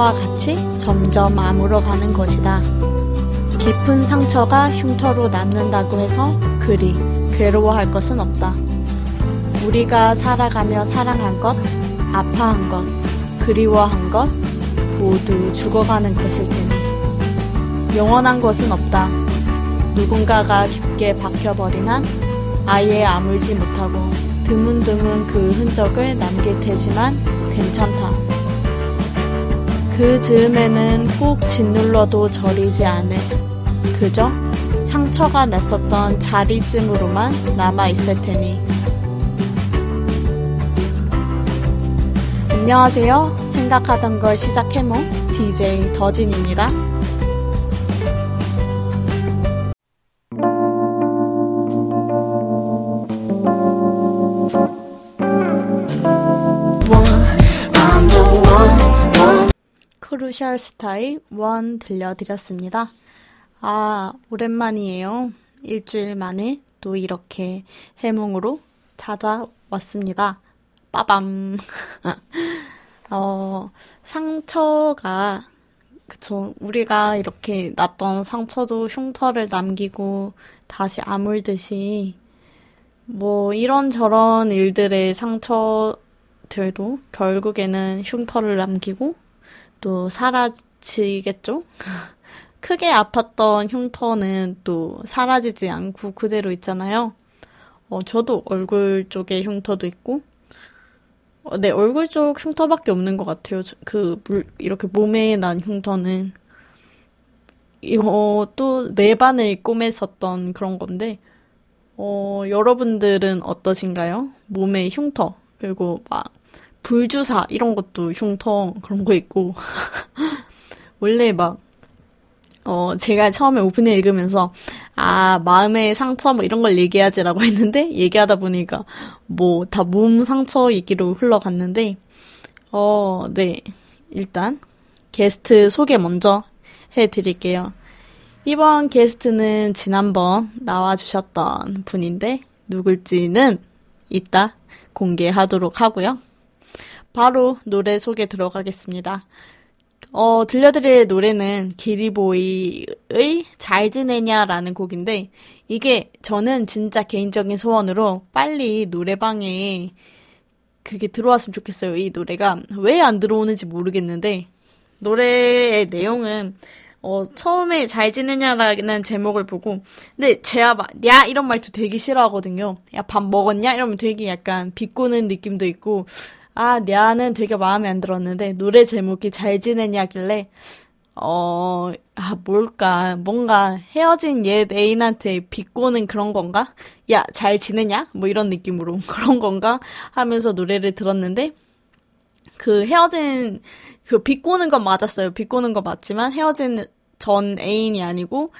상처와 같이 점점 아물어가는 것이다. 깊은 상처가 흉터로 남는다고 해서 그리 괴로워할 것은 없다. 우리가 살아가며 사랑한 것, 아파한 것, 그리워한 것 모두 죽어가는 것일 테니 영원한 것은 없다. 누군가가 깊게 박혀버린 한 아예 아물지 못하고 드문드문 그 흔적을 남길 테지만 괜찮다. 그 즈음에는 꼭 짓눌러도 저리지 않을 그저 상처가 났었던 자리쯤으로만 남아 있을 테니 안녕하세요. 생각하던 걸 시작해모 DJ 더진입니다. 크루셜 스타의 원 들려드렸습니다. 아, 오랜만이에요. 일주일 만에 또 이렇게 해몽으로 찾아왔습니다. 빠밤. 어, 상처가, 그쵸. 우리가 이렇게 났던 상처도 흉터를 남기고 다시 아물듯이, 뭐, 이런저런 일들의 상처들도 결국에는 흉터를 남기고 또 사라지겠죠? 크게 아팠던 흉터는 또 사라지지 않고 그대로 있잖아요. 어, 저도 얼굴 쪽에 흉터도 있고, 어, 네, 얼굴 쪽 흉터밖에 없는 것 같아요. 그, 물, 이렇게 몸에 난 흉터는. 이거 또내 반을 꼬맸었던 그런 건데, 어, 여러분들은 어떠신가요? 몸에 흉터, 그리고 막, 불주사, 이런 것도 흉터, 그런 거 있고. 원래 막, 어, 제가 처음에 오픈을 읽으면서, 아, 마음의 상처 뭐 이런 걸 얘기하지라고 했는데, 얘기하다 보니까, 뭐, 다 몸 상처 얘기로 흘러갔는데, 어, 네. 일단, 게스트 소개 먼저 해드릴게요. 이번 게스트는 지난번 나와주셨던 분인데, 누굴지는 이따 공개하도록 하고요. 바로 노래 소개 들어가겠습니다. 어, 들려드릴 노래는 기리보이의 잘 지내냐라는 곡인데, 이게 저는 진짜 개인적인 소원으로 빨리 노래방에 그게 들어왔으면 좋겠어요. 이 노래가 왜 안 들어오는지 모르겠는데, 노래의 내용은 어, 처음에 잘 지내냐라는 제목을 보고, 근데 제가 막, 야! 이런 말도 되게 싫어하거든요. 야, 밥 먹었냐? 이러면 되게 약간 비꼬는 느낌도 있고, 아, 냐는 되게 마음에 안 들었는데, 노래 제목이 잘 지내냐길래, 어, 아, 뭘까. 뭔가 헤어진 옛 애인한테 비꼬는 그런 건가? 야, 잘 지내냐? 뭐 이런 느낌으로. 그런 건가? 하면서 노래를 들었는데, 그 헤어진, 그 비꼬는 건 맞았어요. 비꼬는 건 맞지만, 헤어진 전 애인이 아니고,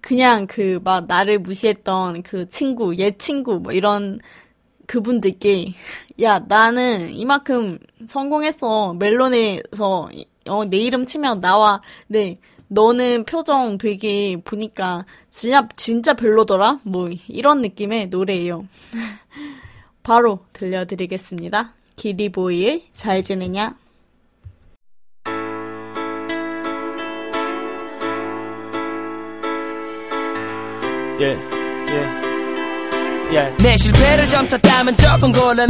그냥 그 막 나를 무시했던 그 친구, 옛 친구, 뭐 이런 그분들께 야 나는 이만큼 성공했어. 멜론에서 어, 내 이름 치면 나와. 네 너는 표정 되게 보니까 진짜 진짜 별로더라? 뭐 이런 느낌의 노래예요. 바로 들려드리겠습니다. 기리보이의 잘 지내냐? yeah, yeah. yeah. 내 실패를 점쳤다면 적은 곤란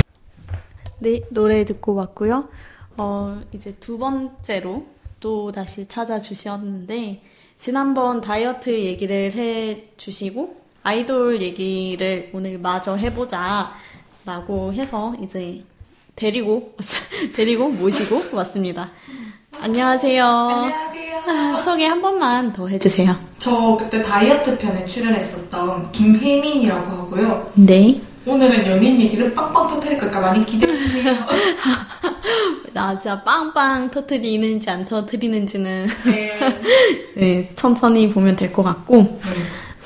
네, 노래 듣고 왔고요. 어, 이제 두 번째로 또 다시 찾아주셨는데, 지난번 다이어트 얘기를 해주시고, 아이돌 얘기를 오늘 마저 해보자, 라고 해서 이제 데리고, 데리고 모시고 왔습니다. 안녕하세요. 안녕하세요. 아, 소개 한 번만 더 해주세요. 저 그때 다이어트 편에 출연했었던 김혜민이라고 하고요. 네. 오늘은 연인 얘기를 빵빵 터뜨릴 거니까 많이 기대해주세요. 나 진짜 빵빵 터트리는지 안 터트리는지는 네. 네, 천천히 보면 될 것 같고 네.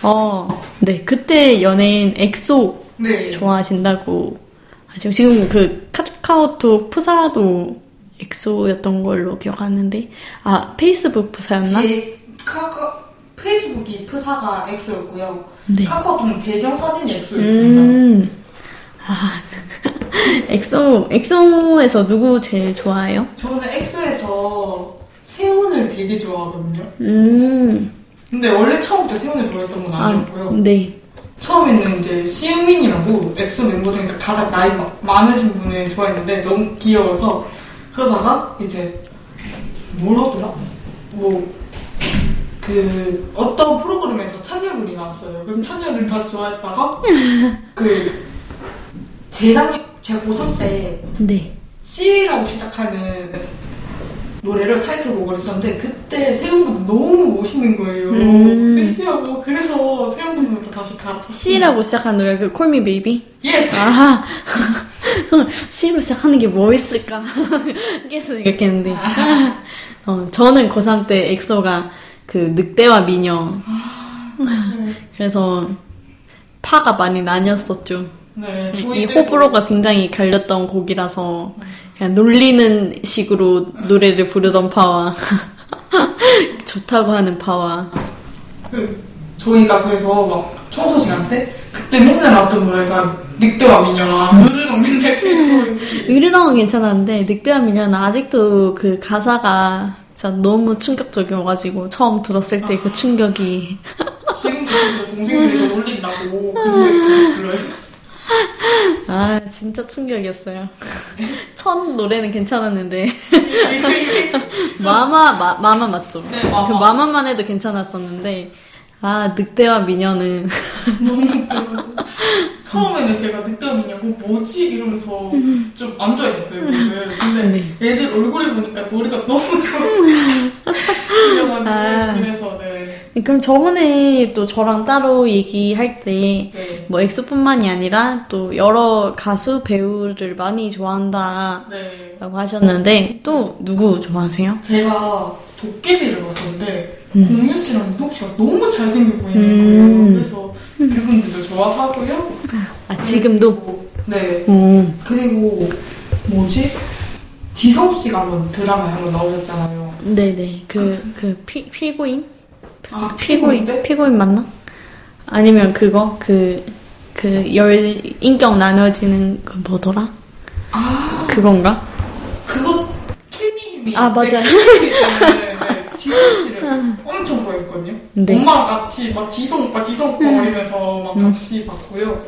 어, 네 그때 연예인 엑소 네. 좋아하신다고 하시고 지금 그 카카오톡 프사도 엑소였던 걸로 기억하는데 아 페이스북 프사였나? 예, 카카 페이스북이 프사가 엑소였고요. 네. 카카오톡은 배경 사진이 엑소였습니다. 음. 아, 엑소, 엑소에서 누구 제일 좋아해요? 저는 엑소에서 되게 좋아하거든요. 음. 근데 원래 처음부터 세훈을 좋아했던 건 아, 아니었고요. 네. 처음에는 이제 시우민이라고 엑소 멤버 중에서 가장 나이 마- 많으신 분을 좋아했는데 너무 귀여워서 그러다가 이제 뭐라더라? 뭐 그 어떤 프로그램에서 찬열군이 나왔어요. 그래서 찬열을 다시 좋아했다가 그 재작년 제가 고3 때 네. C라고 시작하는 노래를 타이틀곡을 했었는데 그때 세훈군이 너무 멋있는 거예요. 음. 섹시하고 그래서 세훈군으로 다시 갈아탔어요. C라고 시작한 노래 그 Call Me Baby? Yes! 아. C로 시작하는 게 뭐 있을까? 계속 생각했는데. 어, 저는 고3 때 엑소가 그 늑대와 미녀. 그래서 파가 많이 나뉘었었죠. 네, 이 호불호가 굉장히 갈렸던 곡이라서 그냥 놀리는 식으로 노래를 부르던 파와 좋다고 하는 파와 그, 저희가 그래서 막 청소 시간 때 그때 맨날 나왔던 노래가 늑대와 미녀랑 으르렁 맨날 틀고 으르렁은 괜찮았는데 늑대와 미녀는 아직도 그 가사가 진짜 너무 충격적이어가지고 처음 들었을 때그 충격이 지금도 진짜 동생들이 저 놀린다고 그 불러요. 아 진짜 충격이었어요. 첫 노래는 괜찮았는데 마마 마, 마마 맞죠? 네, 마마. 그 마마만 해도 괜찮았었는데 아 늑대와 미녀는 너무 웃겨요. 처음에는 제가 늑대와 미녀고 뭐지 이러면서 좀안 좋아했었어요. 노래를. 근데 네. 애들 얼굴을 보니까 노래가 너무 좋아. 그래가지고 아. 그래서 네. 그럼 저번에 또 저랑 따로 얘기할 때 네. 뭐 엑소뿐만이 아니라 또 여러 가수 배우를 많이 좋아한다라고 네. 하셨는데 또 누구 좋아하세요? 제가 도깨비를 봤었는데 음. 공유 씨랑 이동 씨가 너무 잘생겨 보이는 음. 거예요. 그래서 그분들도 좋아하고요. 아 지금도? 네. 오. 그리고 뭐지? 지성 씨가 한번 드라마에 한번 나오셨잖아요. 네네 그그 피고인 아 피고인 피고인데? 피고인 맞나? 아니면 그거 그 그 열 인격 나눠지는 그 뭐더라? 아 그건가? 그거 킬미힐미. 아, 맞아 지성 씨를 엄청 좋아했거든요. 네. 엄마랑 같이 막 지성 오빠 지성 오빠 거리면서 막 같이 봤고요.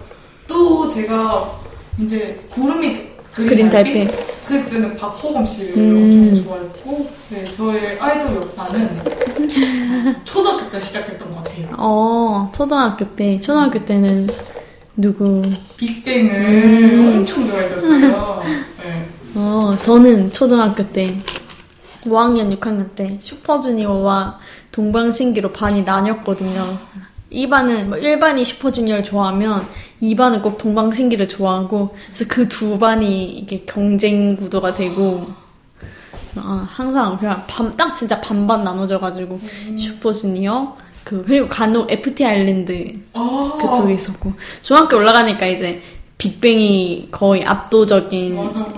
또 제가 이제 구름이 그린 달빛. 그랬을 때는 박호범 씨를 음. 엄청 좋아했고 네, 저의 아이돌 역사는 초등학교 때 시작했던 것 같아요. 어 초등학교 때 초등학교 때는 누구? 빅뱅을 음. 엄청 좋아했었어요. 네. 어, 저는 초등학교 때 5학년, 6학년 때 슈퍼주니어와 동방신기로 반이 나뉘었거든요. 2반은 뭐 1반이 슈퍼주니어를 좋아하면 2반은 꼭 동방신기를 좋아하고 그래서 그 두 반이 이게 경쟁 구도가 되고 아, 항상 그냥 반, 딱 진짜 반반 나눠져가지고 슈퍼주니어 그 그리고 간혹 FT 아일랜드 아, 그쪽에 있었고 중학교 올라가니까 이제 빅뱅이 거의 압도적인 맞아, 맞아.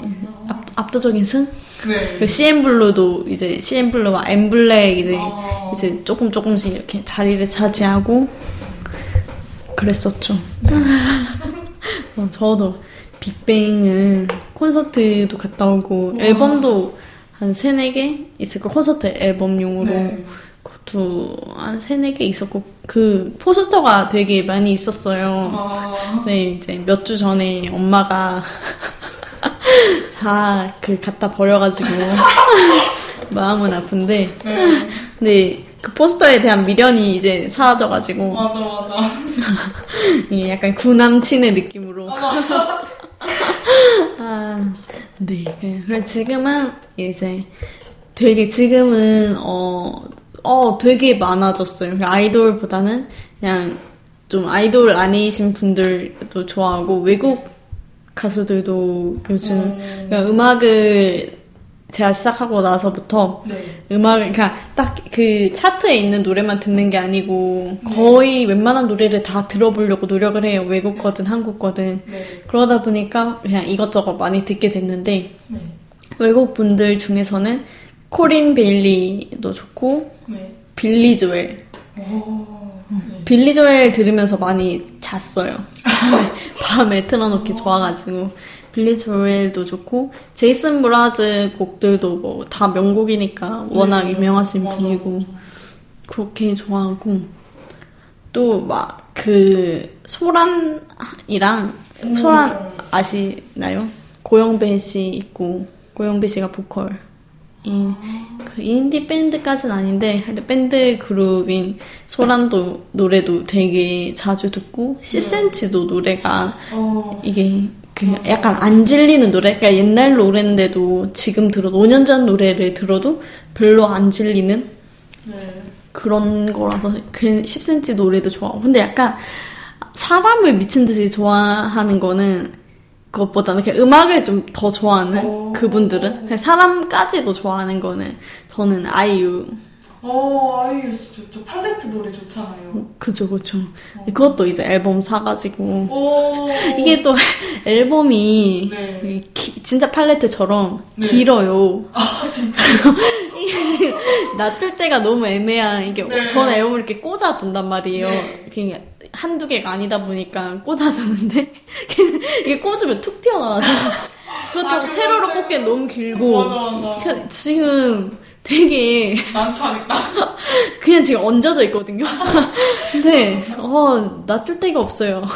압, 압도적인 승? 네. 그 CN블루도 이제 CN블루와 엠블랙 이제 아. 이제 조금 조금씩 이렇게 자리를 차지하고 그랬었죠. 어, 저도 빅뱅은 콘서트도 갔다 오고 앨범도 한 세네 개 있을 거 콘서트 앨범용으로 네. 그것도 한 세네 개 있었고 그 포스터가 되게 많이 있었어요. 아, 네, 이제 몇 주 전에 엄마가 다 그 갖다 버려가지고 마음은 아픈데 네. 근데 그 포스터에 대한 미련이 이제 사라져가지고 맞아, 맞아. 이게 약간 구남친의 느낌으로 아. 아, 네. 네. 그래서 지금은 이제 되게 지금은 어, 어, 되게 많아졌어요. 그러니까 아이돌보다는 그냥 좀 아이돌 아니신 분들도 좋아하고 외국 가수들도 요즘 음. 그러니까 음악을 제가 시작하고 나서부터 네. 음악을 그냥 딱그 차트에 있는 노래만 듣는 게 아니고 거의 웬만한 노래를 다 들어보려고 노력을 해요. 외국 거든 한국 거든. 네. 그러다 보니까 그냥 이것저것 많이 듣게 됐는데 네. 외국 분들 중에서는 코린 베일리도 좋고 네. 빌리 조엘 오. 네. 빌리 조엘 들으면서 많이 잤어요. 밤에 틀어놓기 좋아가지고 빌리 조엘도 좋고 제이슨 브라즈 곡들도 뭐 다 명곡이니까 워낙 네. 유명하신 분이고 그렇게 좋아하고 또 막 그 소란이랑 음. 소란 아시나요? 고영배 씨 있고 고영배 씨가 보컬 그 인디 밴드까지는 아닌데 밴드 그룹인 소란도 노래도 되게 자주 듣고 10cm도 노래가 어, 이게 그 약간 안 질리는 노래? 그러니까 옛날 노래인데도 지금 들어도 5년 전 노래를 들어도 별로 안 질리는 네. 그런 거라서 그 10cm 노래도 좋아하고. 근데 약간 사람을 미친 듯이 좋아하는 거는 그것보다는 그냥 음악을 좀 더 좋아하는 오. 그분들은 사람까지도 좋아하는 거는 저는 아이유 어, 아이유 씨 좋죠. 팔레트 노래 좋잖아요. 그죠 그죠 그것도 이제 앨범 사가지고 오. 이게 또 앨범이 네. 기- 진짜 팔레트처럼 네. 길어요 아, 진짜. 놔둘 때가 너무 애매한 이게 네. 전 앨범을 이렇게 꽂아둔단 말이에요. 네. 그냥 한두 개가 아니다 보니까 꽂아두는데 이게 꽂으면 툭 튀어나와서 그렇다고 아, 세로로. 꽂기엔 너무 길고 맞아, 맞아. 그냥 지금 되게 난처하겠다. 그냥 지금 얹어져 있거든요. 근데 어 놔둘 데가 없어요.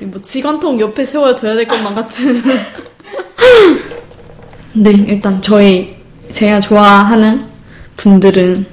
뭐 지관통 옆에 세워둬야 될 것만 같은. 네 일단 저희 제가 좋아하는 분들은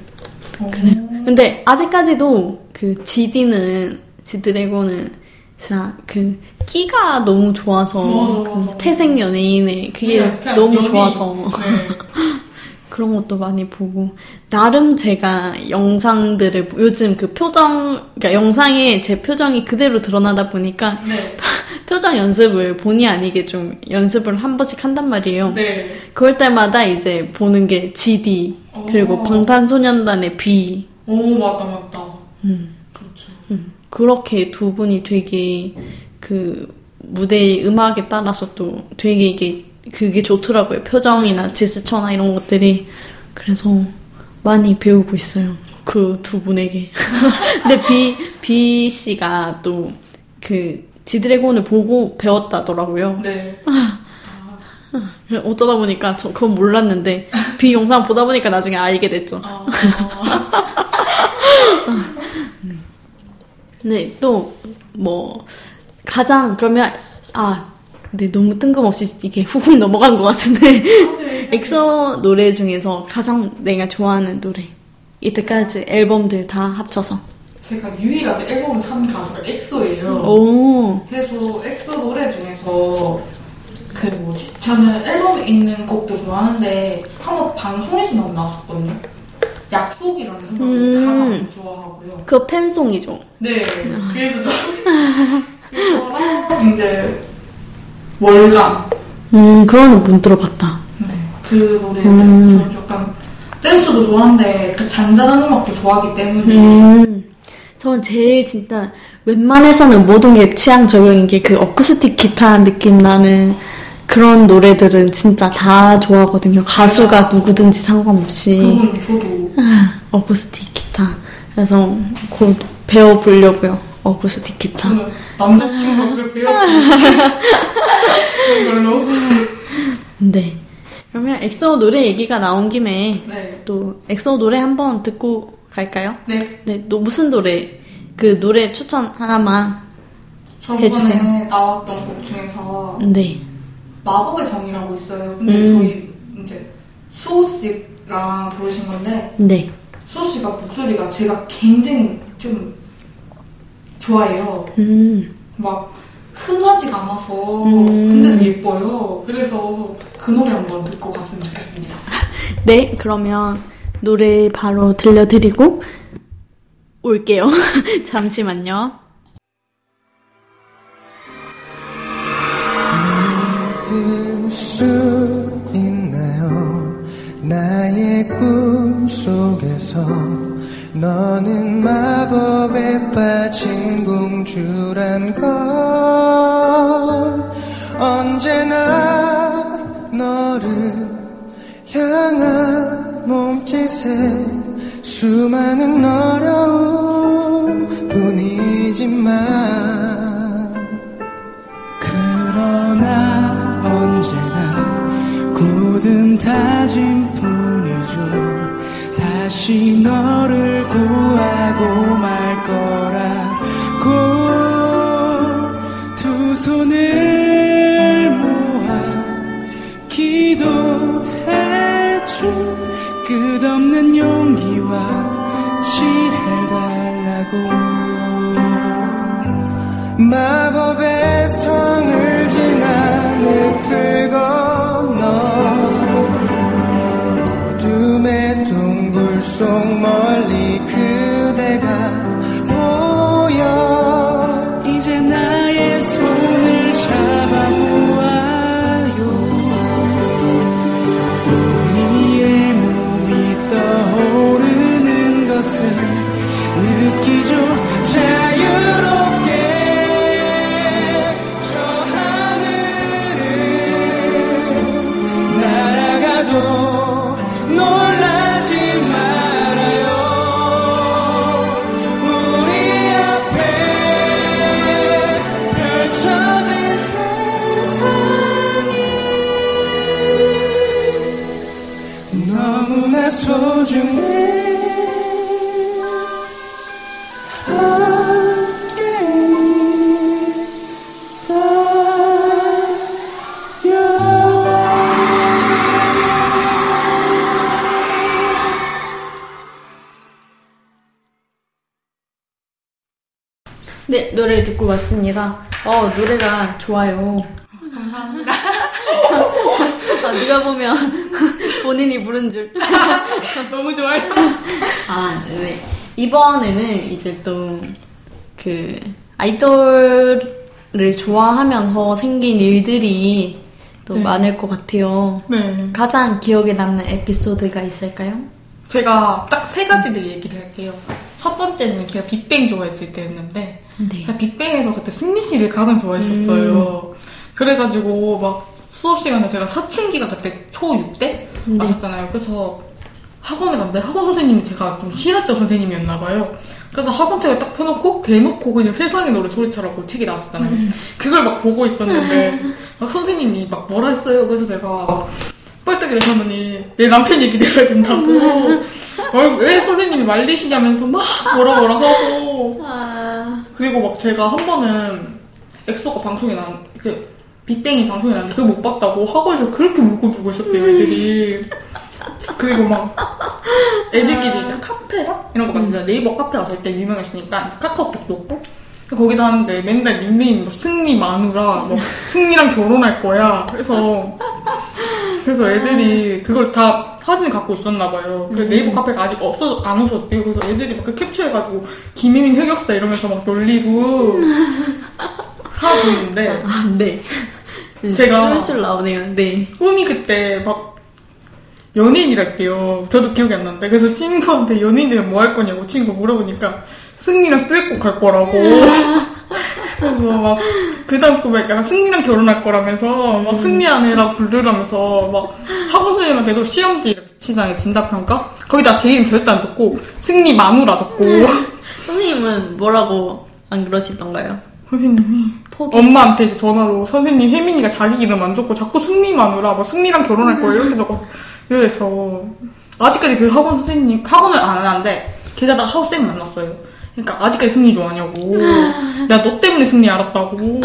그래. 근데 아직까지도 그 GD는 지드래곤은 진짜 그 끼가 너무 좋아서 맞아, 그 맞아. 태생 연예인의 그게 그냥 너무 연기. 좋아서 네. 그런 것도 많이 보고 나름 제가 영상들을 보- 요즘 그 표정 그러니까 영상에 제 표정이 그대로 드러나다 보니까 네. 표정 연습을 본의 아니게 좀 연습을 한 번씩 한단 말이에요. 네. 그럴 때마다 이제 보는 게 GD 그리고 오. 방탄소년단의 B 오, 맞다, 맞다. 음. 그렇죠. 그렇게 두 분이 되게 그 무대의 음악에 따라서 또 되게 이게 그게 좋더라고요. 표정이나 제스처나 이런 것들이. 그래서 많이 배우고 있어요. 그 두 분에게. 근데 비, 비 씨가 또 그 지드래곤을 보고 배웠다더라고요. 네. 어쩌다 보니까 저 그건 몰랐는데 비 영상 보다 보니까 나중에 알게 됐죠. 아, 네, 또, 뭐, 가장, 그러면, 아, 네, 너무 뜬금없이 이게 훅훅 넘어간 것 같은데. 엑소 노래 중에서 가장 내가 좋아하는 노래. 이때까지 앨범들 다 합쳐서. 제가 유일하게 앨범을 산 가수가 엑소예요. 오, 그래서 엑소 노래 중에서 그 뭐지? 저는 앨범에 있는 곡도 좋아하는데 한번 방송에서 만 나왔었거든요. 약속이라는 음악을 음. 가장 좋아하고요. 그거 팬송이죠. 네, 그래서 저 그거랑 이제 월감 음, 그거는 못 들어봤다. 네, 그 노래 음. 저는 약간 댄스도 좋아하는데 그 잔잔한 음악도 좋아하기 때문에 음, 저는 제일 진짜 웬만해서는 모든 게 취향 저격인 게 그 어쿠스틱 기타 느낌 나는 그런 노래들은 진짜 다 좋아하거든요. 가수가 누구든지 상관없이. 그건 저도 어쿠스틱 기타. 그래서 곧 배워보려고요. 저는 남자친구가 그걸 배웠어요. 그런 걸로. 네. 그러면 엑소 노래 얘기가 나온 김에 네. 또 엑소 노래 한번 듣고 갈까요? 네. 네, 또 무슨 노래? 그 노래 추천 하나만. 해주세요. 나왔던 곡 중에서 네. 마법의 성이라고 있어요. 근데 음. 저희 이제 수호 씨랑 부르신 건데 네. 수호 씨가 목소리가 제가 굉장히 좀 좋아해요. 음. 막 흔하지가 않아서 음. 근데도 예뻐요. 그래서 그 노래 한번 듣고 갔으면 좋겠습니다. 네, 그러면 노래 바로 들려드리고 올게요. 잠시만요. 믿을 수 있나요? 나의 꿈 속에서 너는 마법에 빠진 공주란 걸. 언제나 너를 향한 몸짓에 수많은 어려움 왔습니다. 어, 노래가 좋아요. 감사합니다. 아, 누가 보면 본인이 부른 줄. 너무 좋아요. 아, 네. 이번에는 이제 또 그 아이돌을 좋아하면서 생긴 일들이 또 네. 많을 것 같아요. 네. 가장 기억에 남는 에피소드가 있을까요? 제가 딱 세 가지를 얘기를 할게요. 첫 번째는 제가 빅뱅 좋아했을 때였는데, 네. 제가 빅뱅에서 그때 승리 씨를 가장 좋아했었어요. 그래가지고 막 수업 시간에 제가 사춘기가 그때 초6 때 네. 왔었잖아요. 그래서 학원에 갔는데 학원 선생님이 제가 좀 싫었던 선생님이었나 봐요. 그래서 학원 책을 딱 펴놓고 대놓고 그냥 세상의 노래 소리쳐라고 책이 나왔었잖아요. 그걸 막 보고 있었는데 막 선생님이 막 뭐라 했어요. 그래서 제가 뻘떡이를 하더니 내 남편 얘기 들어야 된다고 어, 왜 선생님이 말리시냐면서 막 뭐라 뭐라 하고 아, 그리고 막 제가 한 번은 엑소가 방송에 나, 그, 빅뱅이 방송에 나왔는데 그걸 못 봤다고 학원에서 그렇게 울고 불고 있었대요, 애들이. 그리고 막, 애들끼리 이제 카페라? 이런 거 만들자. 네이버 카페 가서 일단 유명했으니까 카카오톡도 없고. 거기도 하는데 맨날 닉네임 뭐 승리 마누라, 뭐 승리랑 결혼할 거야. 그래서, 그래서 애들이 그걸 다 사진을 갖고 있었나 봐요. 그 네이버 카페가 아직 없어 안 없었대요. 그래서 애들이 막 그 캡처해가지고 김혜민 흑역사 이러면서 막 놀리고 하고 있는데 아, 네. 제가- 술술 나오네요. 네. 꿈이 그때 막 연예인이랄게요. 저도 기억이 안 나는데 그래서 친구한테 연예인이면 뭐 할 거냐고 친구 물어보니까 승리랑 듀엣곡 갈 거라고. 그래서 막 그 다음 꿈에 약간 승리랑 결혼할 거라면서 막 승리 아내랑 부르라면서 막 학원 선생님한테도 시험지 이렇게 치잖아요 진답평가 거기다 제 이름 절대 안 적고 승리 마누라 적고 선생님은 뭐라고 안 그러시던가요? 선생님이 포기. 엄마한테 이제 전화로 선생님 혜민이가 자기 이름 안 적고 자꾸 승리 마누라 뭐 승리랑 결혼할 거예요 이렇게 적어 이래서 아직까지 그 학원 선생님 학원을 안 하는데 계좌다가 학원 쌤 만났어요. 그러니까 아직까지 승리 좋아하냐고 내가 너 때문에 승리 알았다고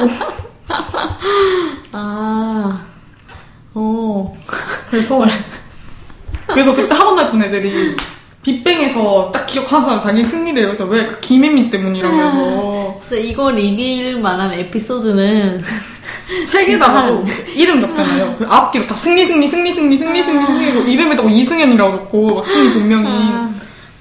아, 어. 그래서 그래서 그때 학원 다녔던 애들이 빅뱅에서 딱 기억하는 사람 자기 승리래요. 그래서 왜 그 김혜민 때문이라면서 진짜 이걸 이길 만한 에피소드는 책에다가 이름 적잖아요. 그 앞뒤로 다 승리 승리 승리 승리 승리 승리 승리고 이름에다가 이승현이라고 적고 막 승리 본명이 아.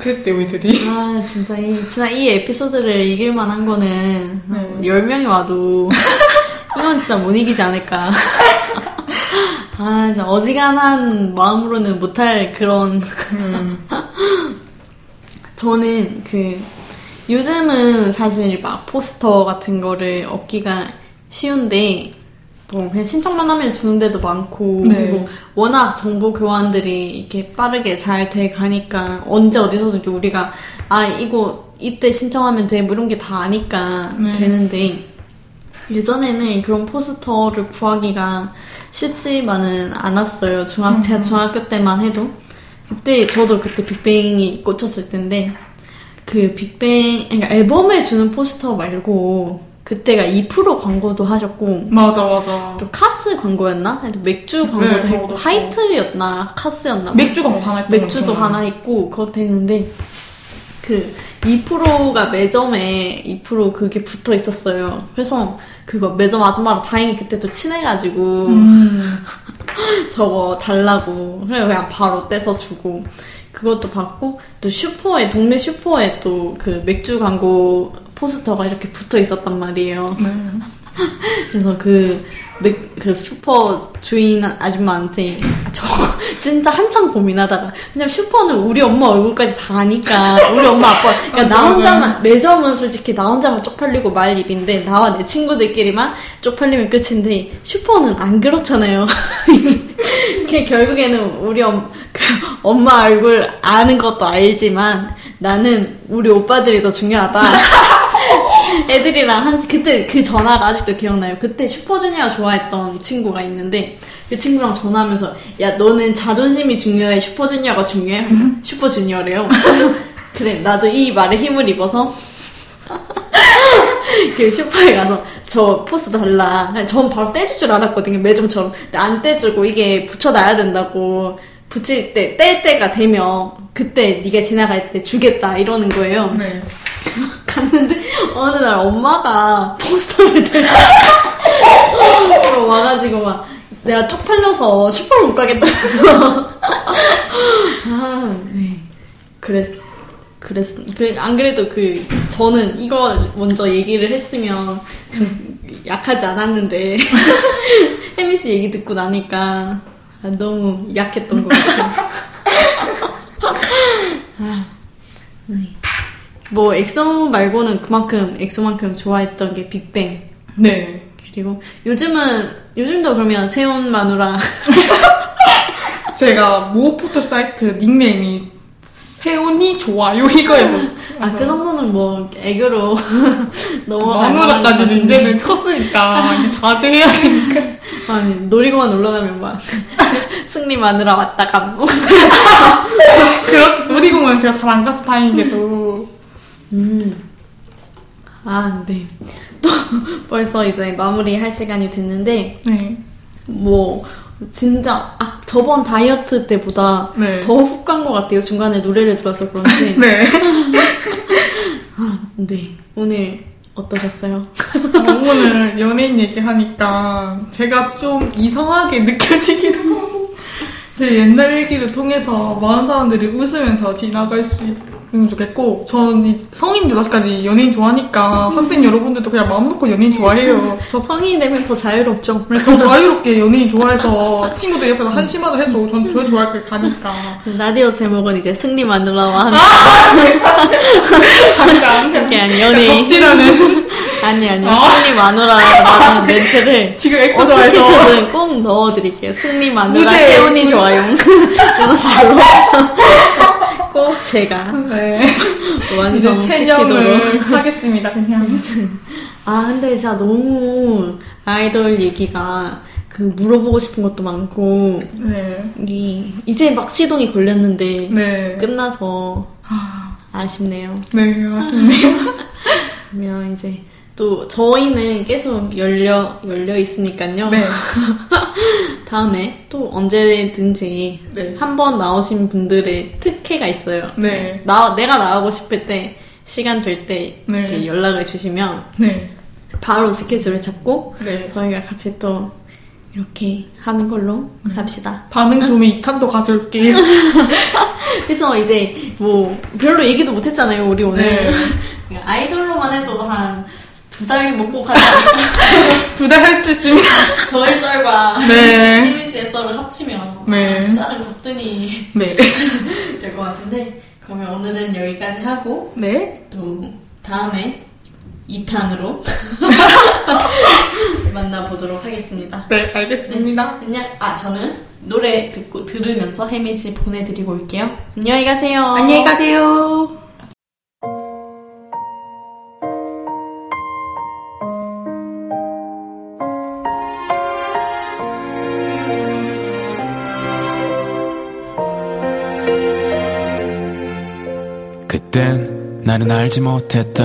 그랬대요 애들이. 아 진짜 이 진짜 이 에피소드를 이길 만 한 거는 네. 10명이 와도 이건 진짜 못 이기지 않을까. 아 진짜 어지간한 마음으로는 못할 그런 음. 저는 그 요즘은 사실 막 포스터 같은 거를 얻기가 쉬운데 뭐 그냥 신청만 하면 주는 데도 많고 네. 그리고 워낙 정보 교환들이 이렇게 빠르게 잘 돼 가니까 언제 어디서든지 우리가 아 이거 이때 신청하면 돼 뭐 이런 게 다 아니까 네. 되는데 예전에는 그런 포스터를 구하기가 쉽지만은 않았어요. 중학, 제가 중학교 때만 해도. 그때, 저도 그때 빅뱅이 꽂혔을 텐데, 그 빅뱅, 그러니까 앨범에 주는 포스터 말고, 그때가 2% 광고도 하셨고, 맞아 맞아. 또 카스 광고였나? 맥주 광고도 네, 했고, 하이트였나? 카스였나? 맥주가 뭐 하나 있던 맥주도. 하나 있고 그것도 했는데 그 2%가 매점에 2% 그게 붙어 있었어요. 그래서 그거 매점 아줌마랑 다행히 그때 또 친해가지고 음. 저거 달라고 그래 그냥 바로 떼서 주고 그것도 받고 또 슈퍼에 동네 슈퍼에 또 그 맥주 광고 포스터가 이렇게 붙어 있었단 말이에요. 네. 그래서 그, 맥, 그 슈퍼 주인 아줌마한테 아, 저 진짜 한참 고민하다가 그냥 슈퍼는 우리 엄마 얼굴까지 다 아니까 우리 엄마 아빠 그러니까 나 혼자만 매점은 솔직히 나 혼자만 쪽팔리고 말 일인데 나와 내 친구들끼리만 쪽팔리면 끝인데 슈퍼는 안 그렇잖아요. 그 결국에는 우리 엄, 그 엄마 얼굴 아는 것도 알지만 나는 우리 오빠들이 더 중요하다. 애들이랑 한 그때 그 전화가 아직도 기억나요. 그때 슈퍼주니어 좋아했던 친구가 있는데 그 친구랑 전화하면서 야 너는 자존심이 중요해 슈퍼주니어가 중요해 슈퍼주니어래요. 그래서 그래 나도 이 말에 힘을 입어서 그 슈퍼에 가서 저 포스 달라. 전 바로 떼줄 줄 알았거든요 매점처럼. 근데 안 떼주고 이게 붙여놔야 된다고. 붙일 때, 뗄 때가 되면 그때 네가 지나갈 때 주겠다 이러는 거예요. 네. 갔는데 어느 날 엄마가 포스터를 들고 와가지고 막 내가 쪽팔려서 슈퍼를 못 가겠다고 아, 네. 그랬 그랬 그, 안 그래도 그 저는 이거 먼저 얘기를 했으면 좀 약하지 않았는데 혜미 씨 얘기 듣고 나니까 아, 너무 약했던 것 같아요. 아, 네. 뭐 엑소 말고는 그만큼 엑소만큼 좋아했던 게 빅뱅. 네. 그리고 요즘은 요즘도 그러면 세훈 마누라. 제가 모 포토 사이트 닉네임이 세훈이 좋아요? 이거여서. 아 그 정도는 뭐 애교로 넘어갈 마누라까지는 이제는 컸으니까 이제 자제해야 되니까. 아니 놀이공원 놀러 가면 막 승리 마누라 왔다 감고 그렇게 놀이공원 제가 잘 안 가서 다행이게 도아 네. 또 벌써 이제 마무리 할 시간이 됐는데 네. 뭐 진짜 아 저번 다이어트 때보다 네. 더훅 간 것 같아요 중간에 노래를 들어서 그런지 네. 네 오늘 어떠셨어요? 어, 오늘 연예인 얘기하니까 제가 좀 이상하게 느껴지기도 하고 제 옛날 일기를 통해서 많은 사람들이 웃으면서 지나갈 수 있 으면 좋겠고 전이 성인 들 아직까지 연예인 좋아하니까 학생 여러분들도 그냥 마음 놓고 연예인 좋아해요. 저 성인이 되면 더 자유롭죠. 저 자유롭게 연예인 좋아해서 친구들 옆에서 한심하다 해도 전 저 좋아할 거 가니까 라디오 제목은 이제 승리 마누라와 함께 항상 함께한 연예인 덕질하는 아니 아니 아. 승리 마누라라는 멘트를 지금 엑소 어떻게 해서든 꼭 넣어드릴게요. 승리 마누라 세훈이 좋아요. 이런 식으로 꼭 제가 네. 완성시키도록. 하겠습니다 그냥 아 근데 진짜 너무 아이돌 얘기가 그 물어보고 싶은 것도 많고 네. 이 이제 막 시동이 걸렸는데 네. 끝나서 아, 아쉽네요. 네, 아쉽네요. 그러면 이제 또 저희는 계속 열려 열려 있으니까요. 네. 다음에 또 언제든지 네. 한번 나오신 분들의 특혜가 있어요. 네. 나 내가 나가고 싶을 때 시간 될때 네. 연락을 주시면 네. 바로 스케줄을 잡고 네. 저희가 같이 또 이렇게 하는 걸로 합시다. 반응 좀에 2탄도 가져올게요. 그래서 이제 뭐 별로 얘기도 못했잖아요 우리 오늘 네. 아이돌로만 해도 한 두 달 먹고 가지 않을까 두달 할 수 있습니다. 저의 썰과 네. 이미지의 썰을 합치면 네. 두 달은 거뜬히 네. 될 것 같은데 그러면 오늘은 여기까지 하고 네. 또 다음에 2탄으로 만나보도록 하겠습니다. 네, 알겠습니다. 안녕. 아 저는 노래 듣고 들으면서 혜민 씨 보내드리고 올게요. 안녕히 가세요. 가세요. 그땐 나는 알지 못했다.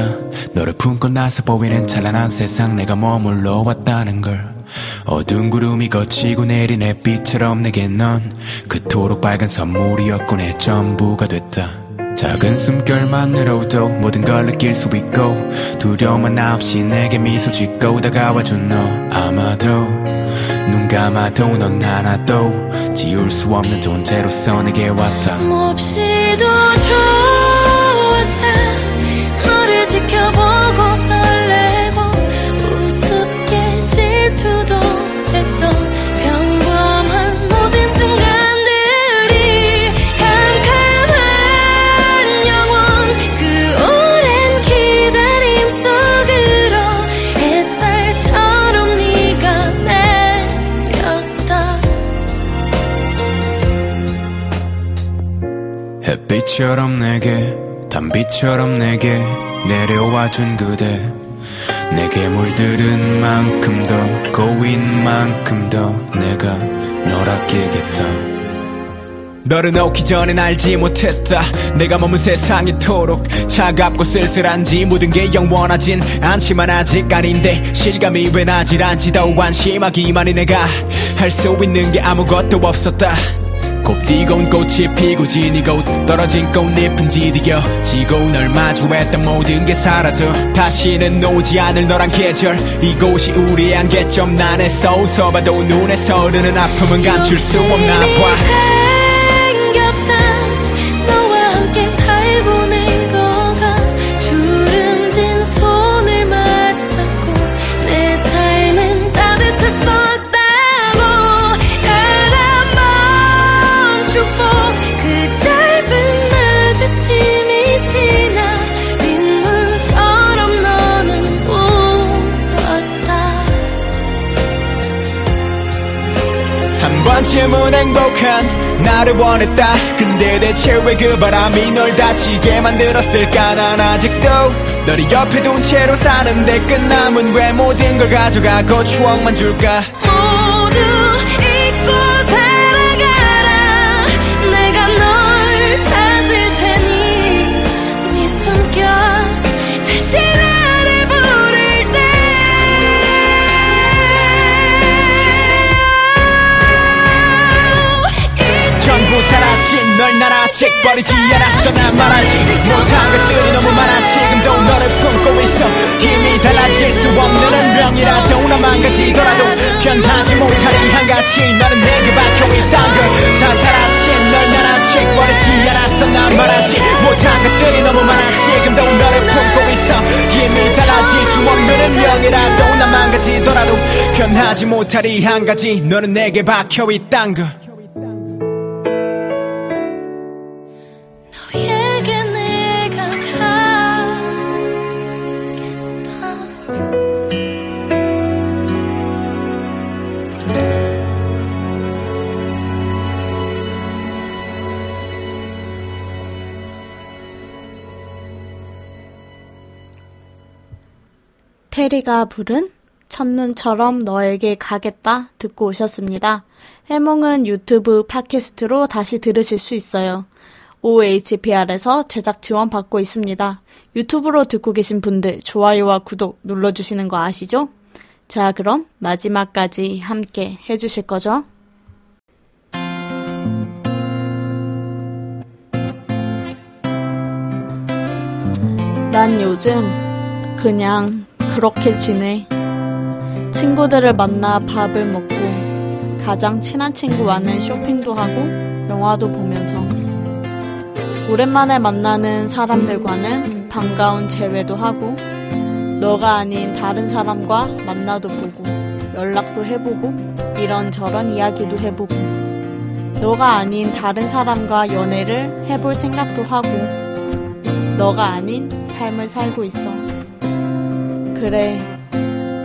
너를 품고 나서 보이는 찬란한 세상 내가 머물러 왔다는 걸. 어두운 구름이 거치고 내린 햇빛처럼 내게 넌 그토록 밝은 선물이었고 내 전부가 됐다. 작은 숨결만으로도 모든 걸 느낄 수 있고 두려움 하나 없이 내게 미소 짓고 다가와준 너. 아마도 눈 감아도 넌 하나도 지울 수 없는 존재로서 내게 왔다. 몹시도 좋았 햇빛처럼 내게 단비처럼 내게 내려와 준 그대. 내게 물들은 만큼 더 고인 만큼 더 내가 널 아끼겠다. 너를 놓기 전엔 알지 못했다. 내가 머문 세상이 토록 차갑고 쓸쓸한지 모든 게 영원하진 않지만 아직 아닌데 실감이 왜 나질 않지. 더 안심하기만이 내가 할 수 있는 게 아무것도 없었다 곱디고운 꽃이 피고 지니고 떨어진 꽃잎은 지디겨 지고 널 마주했던 모든 게 사라져 다시는 오지 않을 너란 계절 이곳이 우리의 한계점 난에서 웃어봐도 눈에서 흐르는 아픔은 감출 수 없나 봐 한 번쯤은 행복한 나를 원했다. 근데 대체 왜 그 바람이 널 다치게 만들었을까? 난 아직도 너를 옆에 둔 채로 사는데 끝남은 왜 모든 걸 가져가고 추억만 줄까? 모두 잊고 살아가라. 내가 널 찾을 테니 네 숨결 다시 나 아직 버리지 않았어 난 말하지 못한 것들이 너무 많아. 지금도 너를 품고 있어. 이미 달라질 수 없는 운명이라도 나 망가지더라도 변하지 못하는 한 가지. 너는 내게 박혀 있단 걸다 사라진 널난 아직 버리지 않았어. 난 말하지 못한 것들이 너무 많아. 지금도 너를 품고 있어. 이미 달라질 수 없는 운명이라도 나 망가지더라도 변하지 이한 가지. 너는 내게 박혀 있단 걸 테리가 부른 첫눈처럼 너에게 가겠다 듣고 오셨습니다. 해몽은 유튜브 팟캐스트로 다시 들으실 수 있어요. OHPR에서 제작 지원 받고 있습니다. 유튜브로 듣고 계신 분들 좋아요와 구독 눌러주시는 거 아시죠? 자, 그럼 마지막까지 함께 해주실 거죠? 난 요즘 그냥 그렇게 지내. 친구들을 만나 밥을 먹고 가장 친한 친구와는 쇼핑도 하고 영화도 보면서 오랜만에 만나는 사람들과는 반가운 재회도 하고 너가 아닌 다른 사람과 만나도 보고 연락도 해보고 이런저런 이야기도 해보고 너가 아닌 다른 사람과 연애를 해볼 생각도 하고 너가 아닌 삶을 살고 있어. 그래,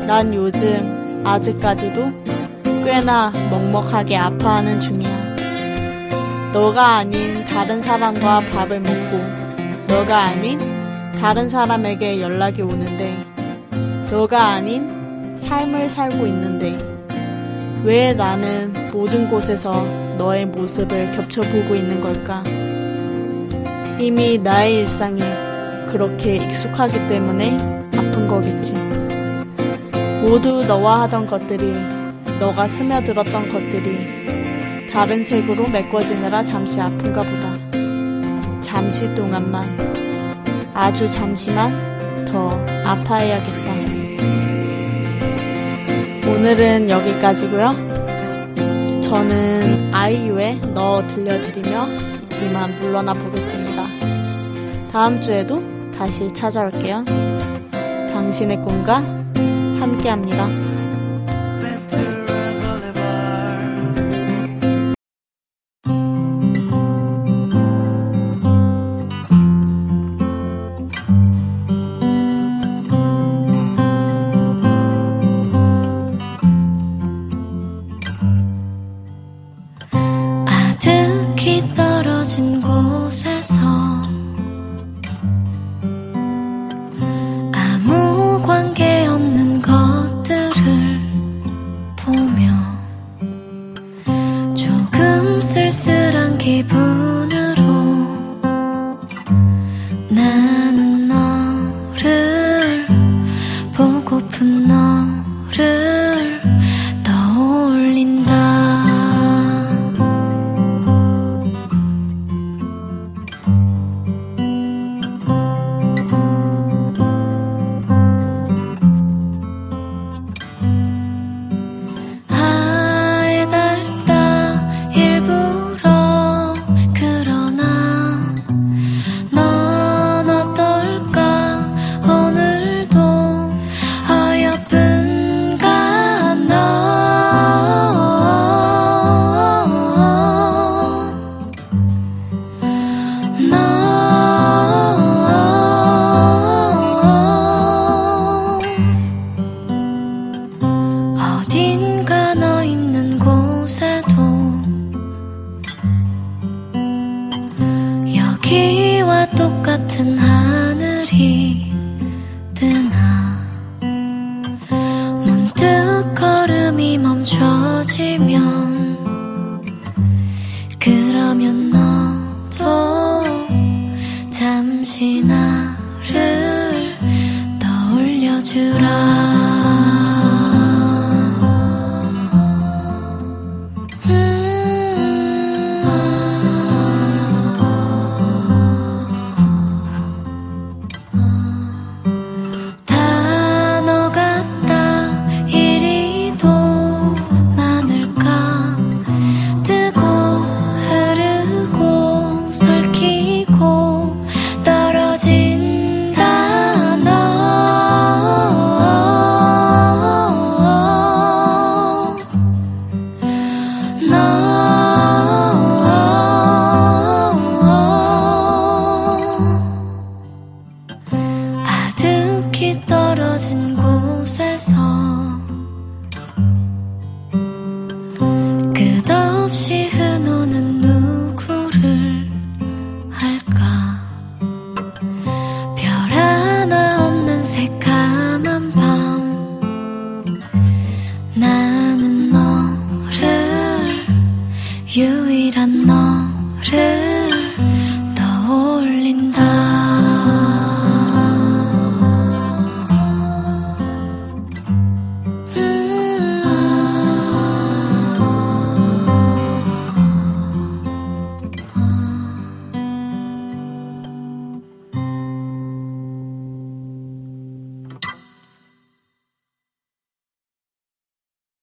난 요즘 아직까지도 꽤나 먹먹하게 아파하는 중이야. 너가 아닌 다른 사람과 밥을 먹고, 너가 아닌 다른 사람에게 연락이 오는데, 너가 아닌 삶을 살고 있는데, 왜 나는 모든 곳에서 너의 모습을 겹쳐보고 있는 걸까? 이미 나의 일상이 그렇게 익숙하기 때문에 거겠지. 모두 너와 하던 것들이, 너가 스며들었던 것들이 다른 색으로 메꿔지느라 잠시 아픈가 보다. 잠시 동안만, 아주 잠시만 더 아파해야겠다. 오늘은 여기까지고요. 저는 아이유의 너 들려드리며 이만 물러나 보겠습니다. 다음 주에도 다시 찾아올게요. 당신의 꿈과 함께합니다. 아득히 떨어진 곳에